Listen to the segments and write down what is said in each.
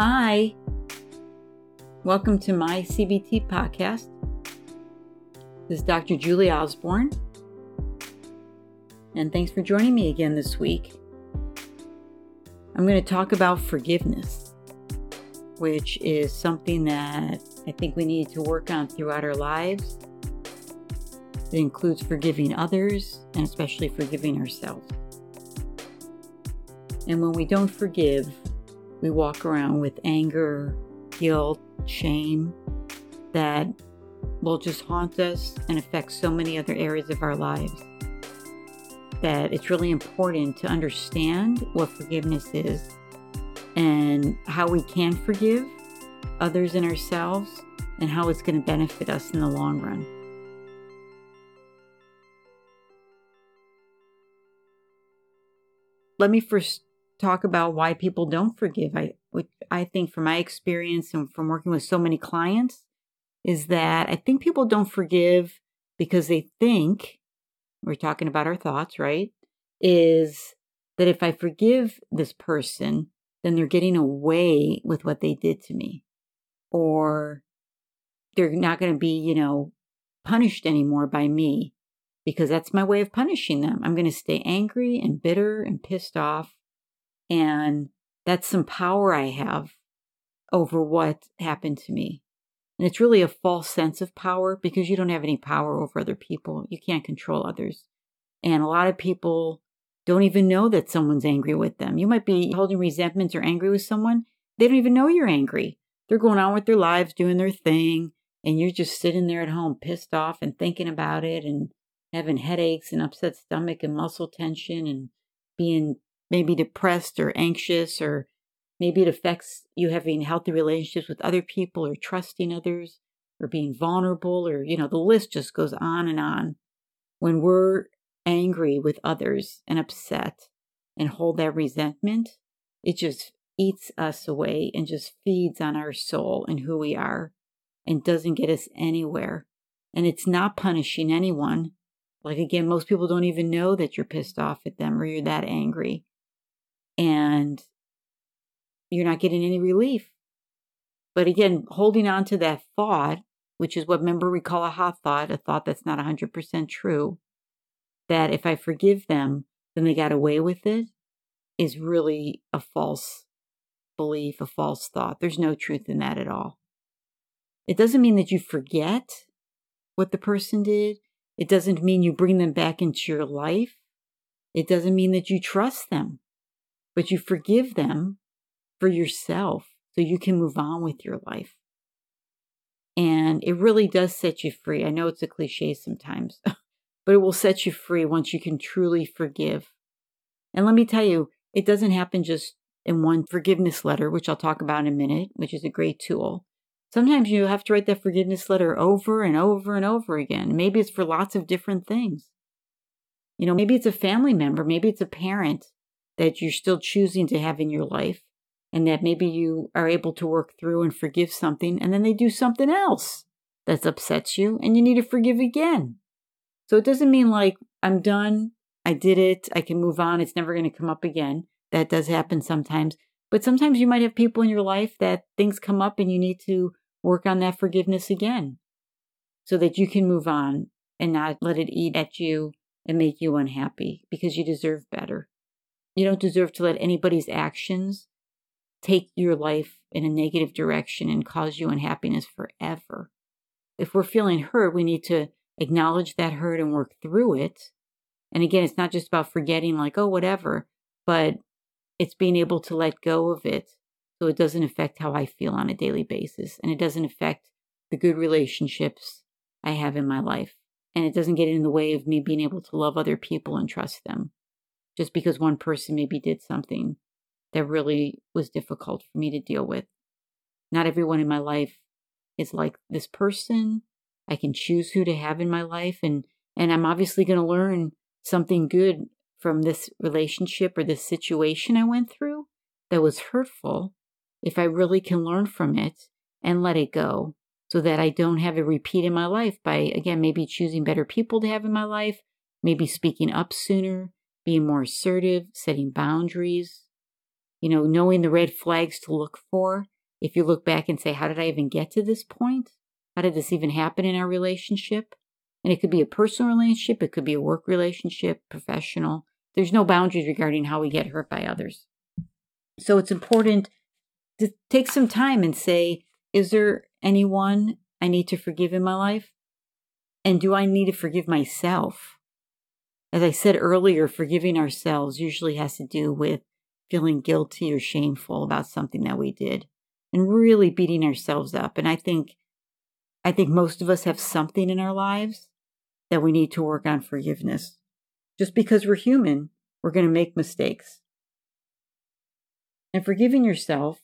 Hi. Welcome to my CBT podcast. This is Dr. Julie Osborne. And thanks for joining me again this week. I'm going to talk about forgiveness, which is something that I think we need to work on throughout our lives. It includes forgiving others and especially forgiving ourselves. And when we don't forgive, we walk around with anger, guilt, shame that will just haunt us and affect so many other areas of our lives. That it's really important to understand what forgiveness is and how we can forgive others and ourselves and how it's going to benefit us in the long run. Let me first talk about why people don't forgive. I I think from my experience and from working with so many clients is that I think people don't forgive because they think we're talking about our thoughts, right? Is that if I forgive this person, then they're getting away with what they did to me or they're not going to be, you know, punished anymore by me because that's my way of punishing them. I'm going to stay angry and bitter and pissed off and that's some power I have over what happened to me. And it's really a false sense of power because you don't have any power over other people. You can't control others. And a lot of people don't even know that someone's angry with them. You might be holding resentments or angry with someone. They don't even know you're angry. They're going on with their lives, doing their thing, and you're just sitting there at home pissed off and thinking about it and having headaches and upset stomach and muscle tension and being maybe depressed or anxious, or maybe it affects you having healthy relationships with other people or trusting others or being vulnerable, or, you know, the list just goes on and on. When we're angry with others and upset and hold that resentment, it just eats us away and just feeds on our soul and who we are and doesn't get us anywhere. And it's not punishing anyone. Like, again, most people don't even know that you're pissed off at them or you're that angry and you're not getting any relief. But again, holding on to that thought, which is what remember we call a hot thought, a thought that's not 100% true, that if I forgive them, then they got away with it, is really a false belief, a false thought. There's no truth in that at all. It doesn't mean that you forget what the person did. It doesn't mean you bring them back into your life. It doesn't mean that you trust them but you forgive them for yourself so you can move on with your life. And it really does set you free. I know it's a cliche sometimes, but it will set you free once you can truly forgive. And let me tell you, it doesn't happen just in one forgiveness letter, which I'll talk about in a minute, which is a great tool. Sometimes you have to write that forgiveness letter over and over and over again. Maybe it's for lots of different things. You know, maybe it's a family member, maybe it's a parent, that you're still choosing to have in your life and that maybe you are able to work through and forgive something and then they do something else that upsets you and you need to forgive again. So it doesn't mean like I'm done, I did it, I can move on, it's never going to come up again. That does happen sometimes. But sometimes you might have people in your life that things come up and you need to work on that forgiveness again so that you can move on and not let it eat at you and make you unhappy because you deserve better. You don't deserve to let anybody's actions take your life in a negative direction and cause you unhappiness forever. If we're feeling hurt, we need to acknowledge that hurt and work through it. And again, it's not just about forgetting, like, oh, whatever, but it's being able to let go of it so it doesn't affect how I feel on a daily basis. And it doesn't affect the good relationships I have in my life. And it doesn't get in the way of me being able to love other people and trust them just because one person maybe did something that really was difficult for me to deal with. Not everyone in my life is like this person. I can choose who to have in my life and and I'm obviously going to learn something good from this relationship or this situation I went through that was hurtful if I really can learn from it and let it go so that I don't have a repeat in my life by again maybe choosing better people to have in my life, maybe speaking up sooner, being more assertive, setting boundaries, you know, knowing the red flags to look for. If you look back and say, how did I even get to this point? How did this even happen in our relationship? And it could be a personal relationship, it could be a work relationship, professional. There's no boundaries regarding how we get hurt by others. So it's important to take some time and say, is there anyone I need to forgive in my life? And do I need to forgive myself? As I said earlier, forgiving ourselves usually has to do with feeling guilty or shameful about something that we did and really beating ourselves up. And I think I think most of us have something in our lives that we need to work on forgiveness. Just because we're human, we're going to make mistakes. And forgiving yourself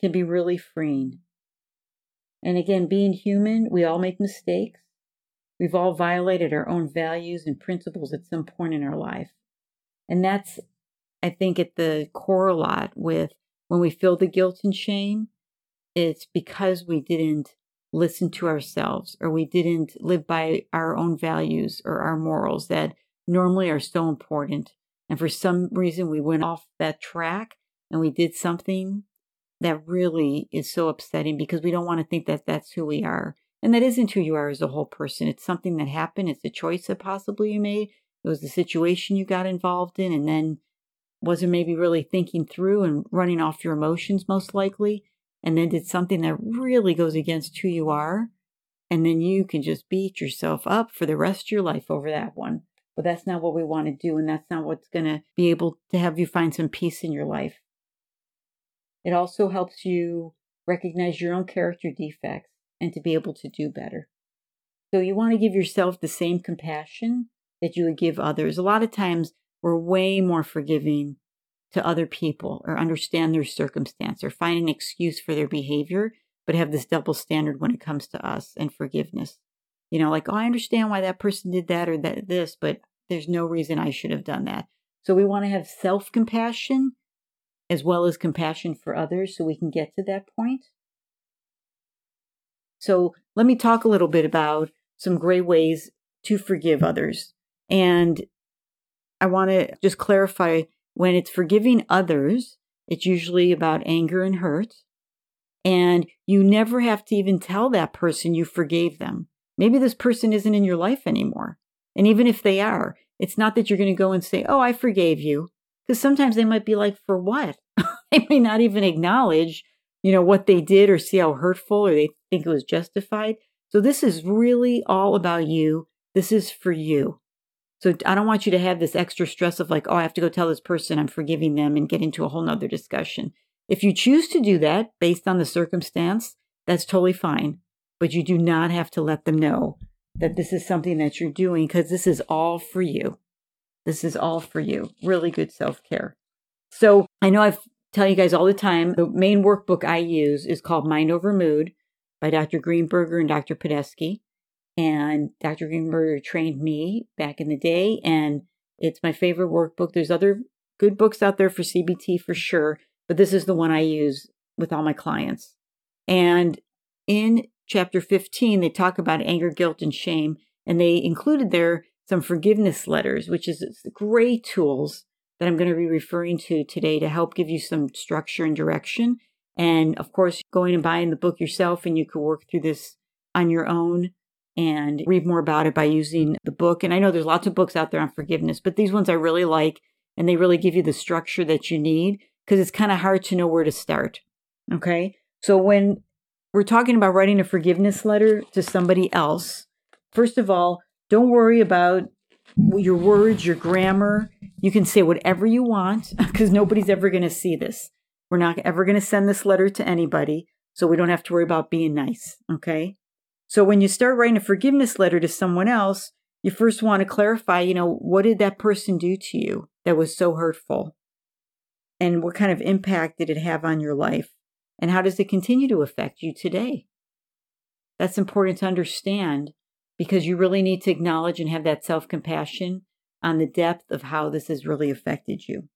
can be really freeing. And again, being human, we all make mistakes. We've all violated our own values and principles at some point in our life. And that's, I think, at the core a lot with when we feel the guilt and shame, it's because we didn't listen to ourselves or we didn't live by our own values or our morals that normally are so important. And for some reason, we went off that track and we did something that really is so upsetting because we don't want to think that that's who we are. And that isn't who you are as a whole person. It's something that happened. It's a choice that possibly you made. It was the situation you got involved in and then wasn't maybe really thinking through and running off your emotions, most likely. And then did something that really goes against who you are. And then you can just beat yourself up for the rest of your life over that one. But that's not what we want to do. And that's not what's going to be able to have you find some peace in your life. It also helps you recognize your own character defects and to be able to do better. So you want to give yourself the same compassion that you would give others. A lot of times we're way more forgiving to other people or understand their circumstance or find an excuse for their behavior, but have this double standard when it comes to us and forgiveness. You know, like, oh, I understand why that person did that or that this, but there's no reason I should have done that. So we want to have self compassion as well as compassion for others so we can get to that point. So let me talk a little bit about some great ways to forgive others. And I want to just clarify when it's forgiving others, it's usually about anger and hurt. And you never have to even tell that person you forgave them. Maybe this person isn't in your life anymore. And even if they are, it's not that you're going to go and say, Oh, I forgave you. Because sometimes they might be like, For what? they may not even acknowledge, you know, what they did or see how hurtful or they think it was justified. So this is really all about you. This is for you. So I don't want you to have this extra stress of like, oh, I have to go tell this person I'm forgiving them and get into a whole nother discussion. If you choose to do that based on the circumstance, that's totally fine. But you do not have to let them know that this is something that you're doing because this is all for you. This is all for you. Really good self care. So I know I tell you guys all the time the main workbook I use is called Mind Over Mood by Dr. Greenberger and Dr. Padesky. And Dr. Greenberger trained me back in the day, and it's my favorite workbook. There's other good books out there for CBT for sure, but this is the one I use with all my clients. And in chapter 15, they talk about anger, guilt, and shame, and they included there some forgiveness letters, which is great tools that I'm going to be referring to today to help give you some structure and direction. And of course, going and buying the book yourself, and you could work through this on your own and read more about it by using the book. And I know there's lots of books out there on forgiveness, but these ones I really like and they really give you the structure that you need because it's kind of hard to know where to start. Okay. So when we're talking about writing a forgiveness letter to somebody else, first of all, don't worry about your words, your grammar. You can say whatever you want because nobody's ever going to see this. We're not ever going to send this letter to anybody. So we don't have to worry about being nice. Okay. So when you start writing a forgiveness letter to someone else, you first want to clarify, you know, what did that person do to you that was so hurtful? And what kind of impact did it have on your life? And how does it continue to affect you today? That's important to understand because you really need to acknowledge and have that self compassion on the depth of how this has really affected you.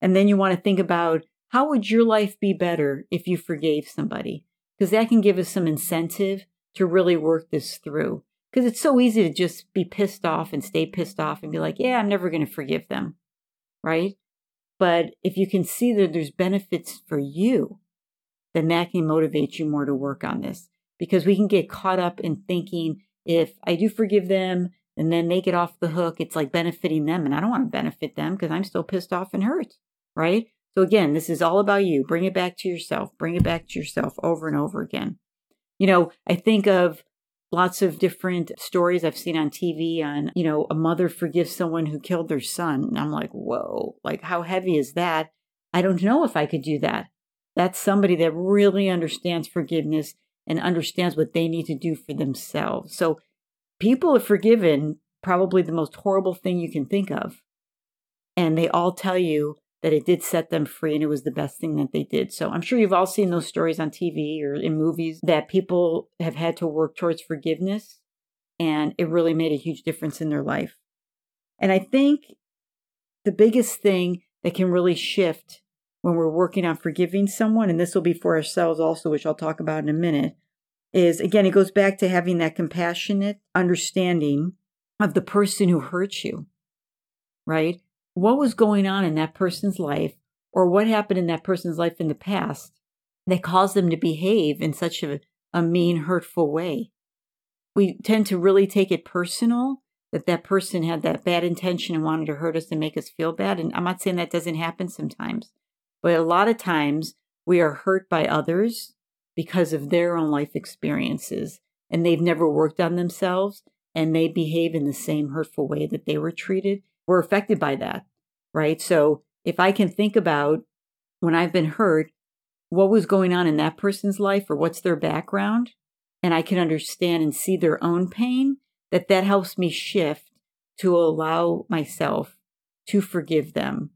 And then you want to think about how would your life be better if you forgave somebody? Because that can give us some incentive to really work this through. Because it's so easy to just be pissed off and stay pissed off and be like, yeah, I'm never going to forgive them. Right. But if you can see that there's benefits for you, then that can motivate you more to work on this because we can get caught up in thinking if I do forgive them and then they get off the hook, it's like benefiting them. And I don't want to benefit them because I'm still pissed off and hurt, right? So again, this is all about you. Bring it back to yourself. Bring it back to yourself over and over again. You know, I think of lots of different stories I've seen on TV on, you know, a mother forgives someone who killed their son. And I'm like, whoa, like how heavy is that? I don't know if I could do that. That's somebody that really understands forgiveness and understands what they need to do for themselves. So people have forgiven probably the most horrible thing you can think of. And they all tell you that it did set them free and it was the best thing that they did. So I'm sure you've all seen those stories on TV or in movies that people have had to work towards forgiveness and it really made a huge difference in their life. And I think the biggest thing that can really shift when we're working on forgiving someone, and this will be for ourselves also, which I'll talk about in a minute, is again, it goes back to having that compassionate understanding of the person who hurt you, right? What was going on in that person's life, or what happened in that person's life in the past that caused them to behave in such a, a mean, hurtful way? We tend to really take it personal that that person had that bad intention and wanted to hurt us and make us feel bad. And I'm not saying that doesn't happen sometimes, but a lot of times we are hurt by others because of their own life experiences and they've never worked on themselves and they behave in the same hurtful way that they were treated. We're affected by that, right? So if I can think about when I've been hurt, what was going on in that person's life or what's their background, and I can understand and see their own pain, that that helps me shift to allow myself to forgive them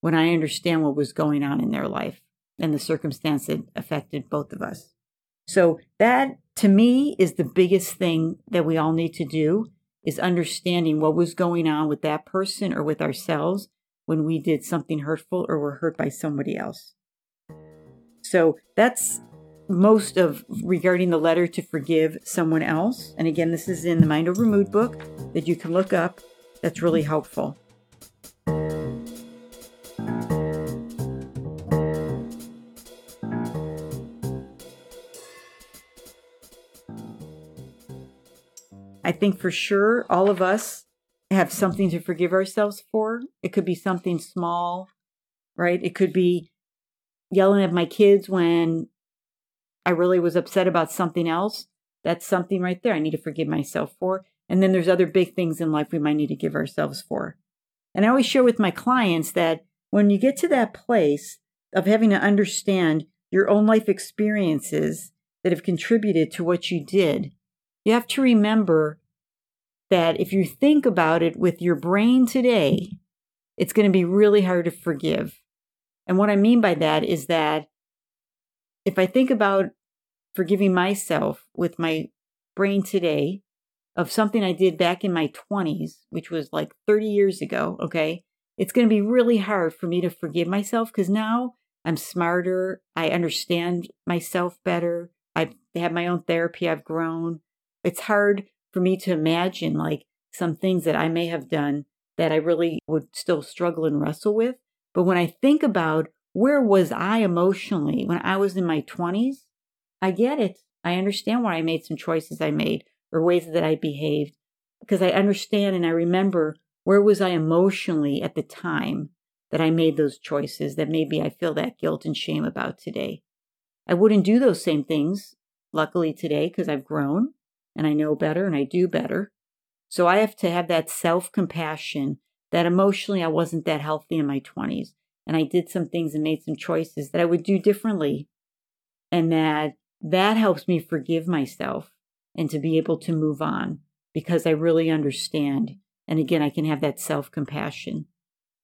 when I understand what was going on in their life and the circumstance that affected both of us. So that to me is the biggest thing that we all need to do is understanding what was going on with that person or with ourselves when we did something hurtful or were hurt by somebody else. So that's most of regarding the letter to forgive someone else. And again, this is in the Mind Over Mood book that you can look up. That's really helpful. Think for sure all of us have something to forgive ourselves for. It could be something small, right? It could be yelling at my kids when I really was upset about something else. That's something right there I need to forgive myself for. And then there's other big things in life we might need to give ourselves for. And I always share with my clients that when you get to that place of having to understand your own life experiences that have contributed to what you did, you have to remember that if you think about it with your brain today, it's going to be really hard to forgive. And what I mean by that is that if I think about forgiving myself with my brain today of something I did back in my 20s, which was like 30 years ago, okay, it's going to be really hard for me to forgive myself because now I'm smarter. I understand myself better. I have had my own therapy. I've grown. It's hard for me to imagine like some things that I may have done that I really would still struggle and wrestle with. But when I think about where was I emotionally when I was in my 20s, I get it. I understand why I made some choices I made or ways that I behaved because I understand and I remember where was I emotionally at the time that I made those choices that maybe I feel that guilt and shame about today. I wouldn't do those same things, luckily, today because I've grown and I know better and I do better. So I have to have that self compassion that emotionally I wasn't that healthy in my 20s. And I did some things and made some choices that I would do differently. And that that helps me forgive myself and to be able to move on because I really understand. And again, I can have that self compassion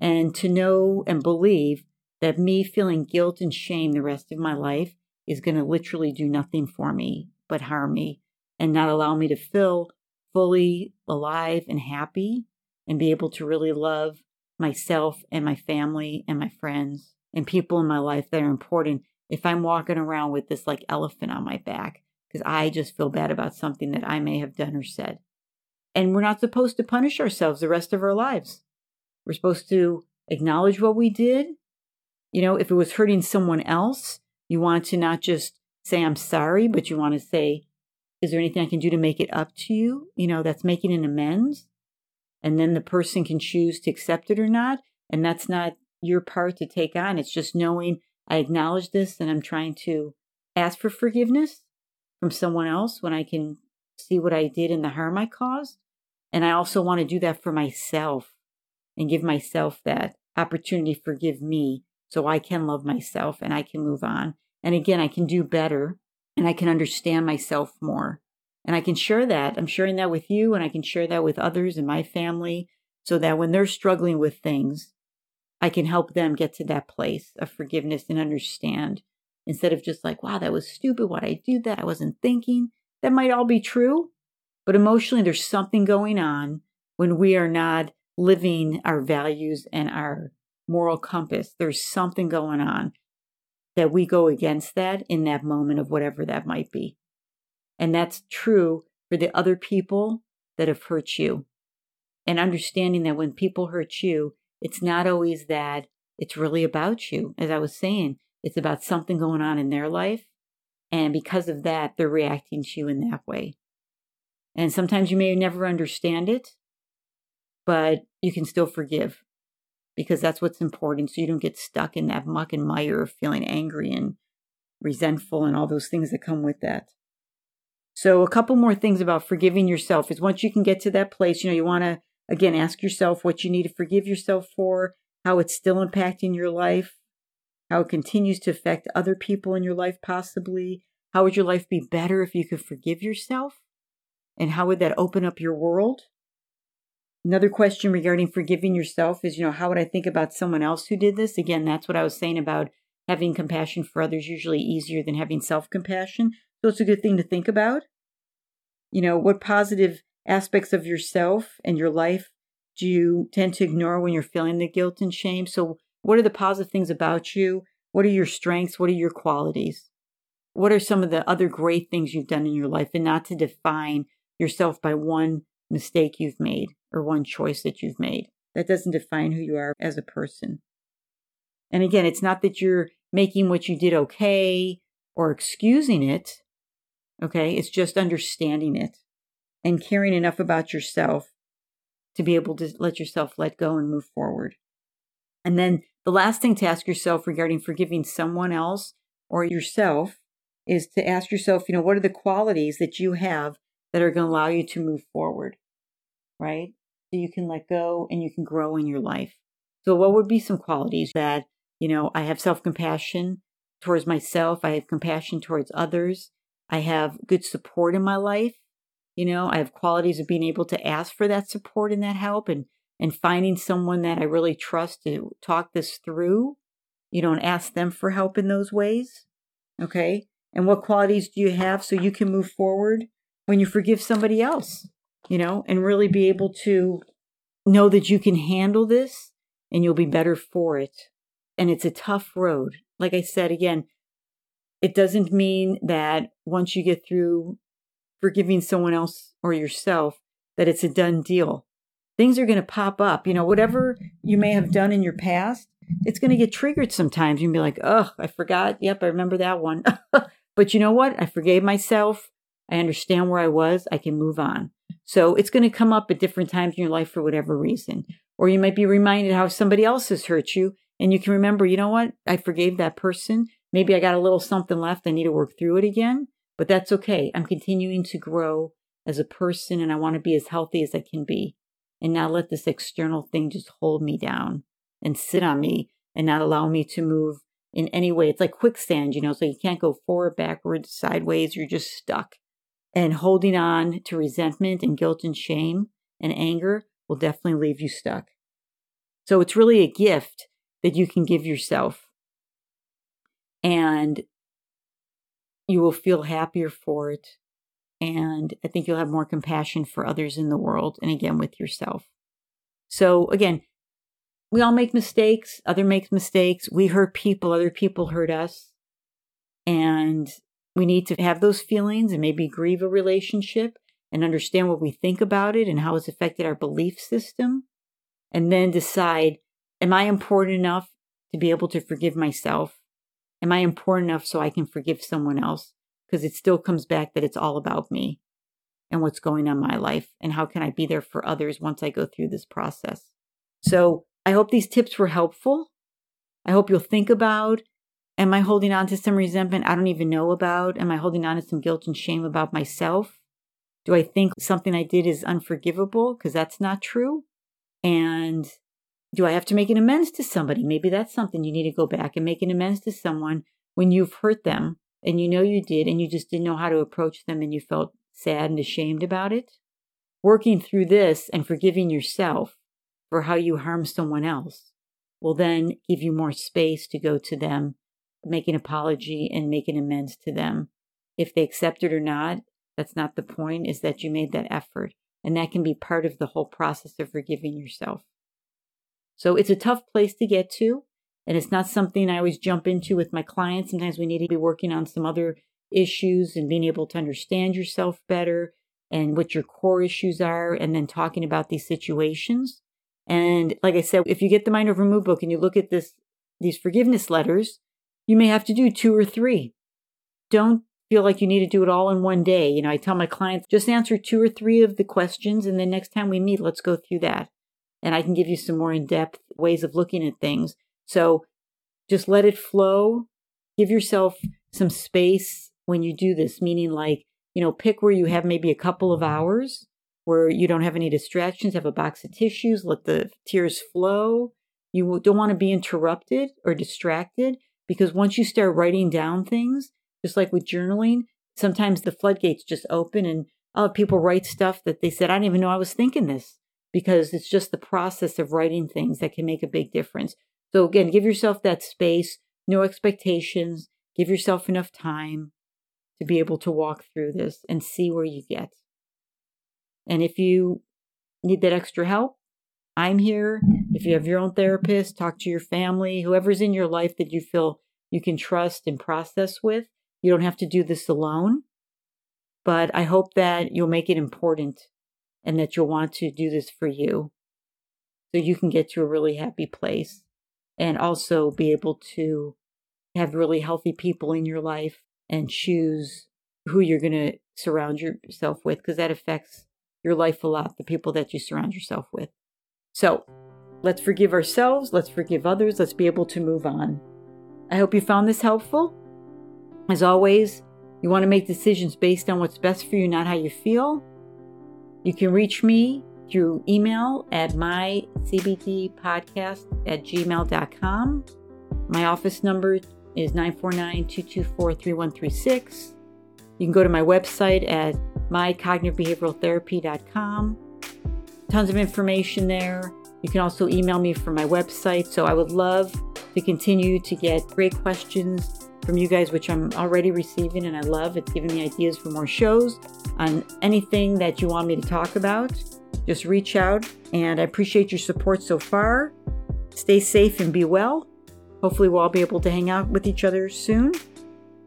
and to know and believe that me feeling guilt and shame the rest of my life is going to literally do nothing for me but harm me and not allow me to feel fully alive and happy and be able to really love myself and my family and my friends and people in my life that are important if I'm walking around with this like elephant on my back because I just feel bad about something that I may have done or said. And we're not supposed to punish ourselves the rest of our lives. We're supposed to acknowledge what we did You know, if it was hurting someone else, you want to not just say, I'm sorry, but you want to say, is there anything I can do to make it up to you? You know, that's making an amends. And then the person can choose to accept it or not. And that's not your part to take on. It's just knowing I acknowledge this and I'm trying to ask for forgiveness from someone else when I can see what I did and the harm I caused. And I also want to do that for myself and give myself that opportunity to forgive me so I can love myself and I can move on. And again, I can do better and I can understand myself more. And I can share that. I'm sharing that with you and I can share that with others in my family so that when they're struggling with things, I can help them get to that place of forgiveness and understand instead of just like, wow, that was stupid. Why'd I do that? I wasn't thinking. That might all be true, but emotionally, there's something going on when we are not living our values and our moral compass. There's something going on that we go against that in that moment of whatever that might be. And that's true for the other people that have hurt you. And understanding that when people hurt you, it's not always that it's really about you. As I was saying, it's about something going on in their life. And because of that, they're reacting to you in that way. And sometimes you may never understand it, but you can still forgive because that's what's important. So you don't get stuck in that muck and mire of feeling angry and resentful and all those things that come with that. So, a couple more things about forgiving yourself is once you can get to that place, you know, you want to again ask yourself what you need to forgive yourself for, how it's still impacting your life, how it continues to affect other people in your life, possibly. How would your life be better if you could forgive yourself? And how would that open up your world? Another question regarding forgiving yourself is, you know, how would I think about someone else who did this? Again, that's what I was saying about having compassion for others, usually easier than having self compassion. So it's a good thing to think about. You know, what positive aspects of yourself and your life do you tend to ignore when you're feeling the guilt and shame? So, what are the positive things about you? What are your strengths? What are your qualities? What are some of the other great things you've done in your life? And not to define yourself by one mistake you've made or one choice that you've made. That doesn't define who you are as a person. And again, it's not that you're making what you did okay or excusing it. Okay. It's just understanding it and caring enough about yourself to be able to let yourself let go and move forward. And then the last thing to ask yourself regarding forgiving someone else or yourself is to ask yourself, you know, what are the qualities that you have that are going to allow you to move forward, right? So you can let go and you can grow in your life. So, what would be some qualities that, you know, I have self compassion towards myself, I have compassion towards others, I have good support in my life, you know, I have qualities of being able to ask for that support and that help and and finding someone that I really trust to talk this through, you and ask them for help in those ways. Okay? And what qualities do you have so you can move forward when you forgive somebody else, you know, and really be able to know that you can handle this and you'll be better for it. And it's a tough road. Like I said again, it doesn't mean that once you get through forgiving someone else or yourself, that it's a done deal things are going to pop up. You know, whatever you may have done in your past, it's going to get triggered sometimes. You'll be like, oh, I forgot. Yep, I remember that one. but you know what? I forgave myself. I understand where I was. I can move on. So it's going to come up at different times in your life for whatever reason. Or you might be reminded how somebody else has hurt you. And you can remember, you know what? I forgave that person. Maybe I got a little something left. I need to work through it again. But that's okay. I'm continuing to grow as a person and I want to be as healthy as I can be and not let this external thing just hold me down and sit on me and not allow me to move in any way. It's like quicksand, you know, so you can't go forward, backwards, sideways, you're just stuck. And holding on to resentment and guilt and shame and anger will definitely leave you stuck. So it's really a gift that you can give yourself. And you will feel happier for it. And I think you'll have more compassion for others in the world and again with yourself. So again, we all make mistakes. Other makes mistakes. We hurt people. Other people hurt us. And we need to have those feelings and maybe grieve a relationship and understand what we think about it and how it's affected our belief system. And then decide, am I important enough to be able to forgive myself? Am I important enough so I can forgive someone else? Because it still comes back that it's all about me and what's going on in my life and how can I be there for others once I go through this process. So I hope these tips were helpful. I hope you'll think about am I holding on to some resentment I don't even know about? Am I holding on to some guilt and shame about myself? Do I think something I did is unforgivable? Because that's not true. And do I have to make an amends to somebody? Maybe that's something you need to go back and make an amends to someone when you've hurt them and you know you did and you just didn't know how to approach them and you felt sad and ashamed about it. Working through this and forgiving yourself for how you harmed someone else will then give you more space to go to them, make an apology and make an amends to them. If they accept it or not, that's not the point, is that you made that effort. And that can be part of the whole process of forgiving yourself. So it's a tough place to get to. And it's not something I always jump into with my clients. Sometimes we need to be working on some other issues and being able to understand yourself better and what your core issues are, and then talking about these situations. And like I said, if you get the Mind Over Mood book and you look at this, these forgiveness letters, you may have to do two or three. Don't feel like you need to do it all in one day. You know, I tell my clients just answer two or three of the questions, and then next time we meet, let's go through that. And I can give you some more in depth ways of looking at things. So just let it flow. Give yourself some space when you do this, meaning like, you know, pick where you have maybe a couple of hours where you don't have any distractions, have a box of tissues, let the tears flow. You don't want to be interrupted or distracted because once you start writing down things, just like with journaling, sometimes the floodgates just open and oh, people write stuff that they said, I didn't even know I was thinking this because it's just the process of writing things that can make a big difference. So again, give yourself that space, no expectations, give yourself enough time to be able to walk through this and see where you get. And if you need that extra help, I'm here. If you have your own therapist, talk to your family, whoever's in your life that you feel you can trust and process with. You don't have to do this alone, but I hope that you'll make it important and that you'll want to do this for you so you can get to a really happy place and also be able to have really healthy people in your life and choose who you're going to surround yourself with because that affects your life a lot, the people that you surround yourself with. So let's forgive ourselves, let's forgive others, let's be able to move on. I hope you found this helpful. As always, you want to make decisions based on what's best for you, not how you feel. You can reach me through email at mycbtpodcast at gmail.com. My office number is 949 224 3136. You can go to my website at mycognitivebehavioraltherapy.com. Tons of information there. You can also email me from my website. So I would love to continue to get great questions from you guys, which I'm already receiving and I love. It's giving me ideas for more shows on anything that you want me to talk about. Just reach out and I appreciate your support so far. Stay safe and be well. Hopefully, we'll all be able to hang out with each other soon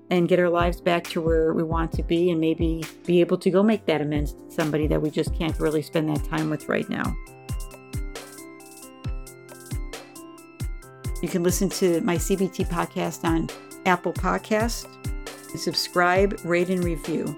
and get our lives back to where we want to be and maybe be able to go make that amends to somebody that we just can't really spend that time with right now. You can listen to my CBT podcast on Apple Podcast. Subscribe, rate, and review.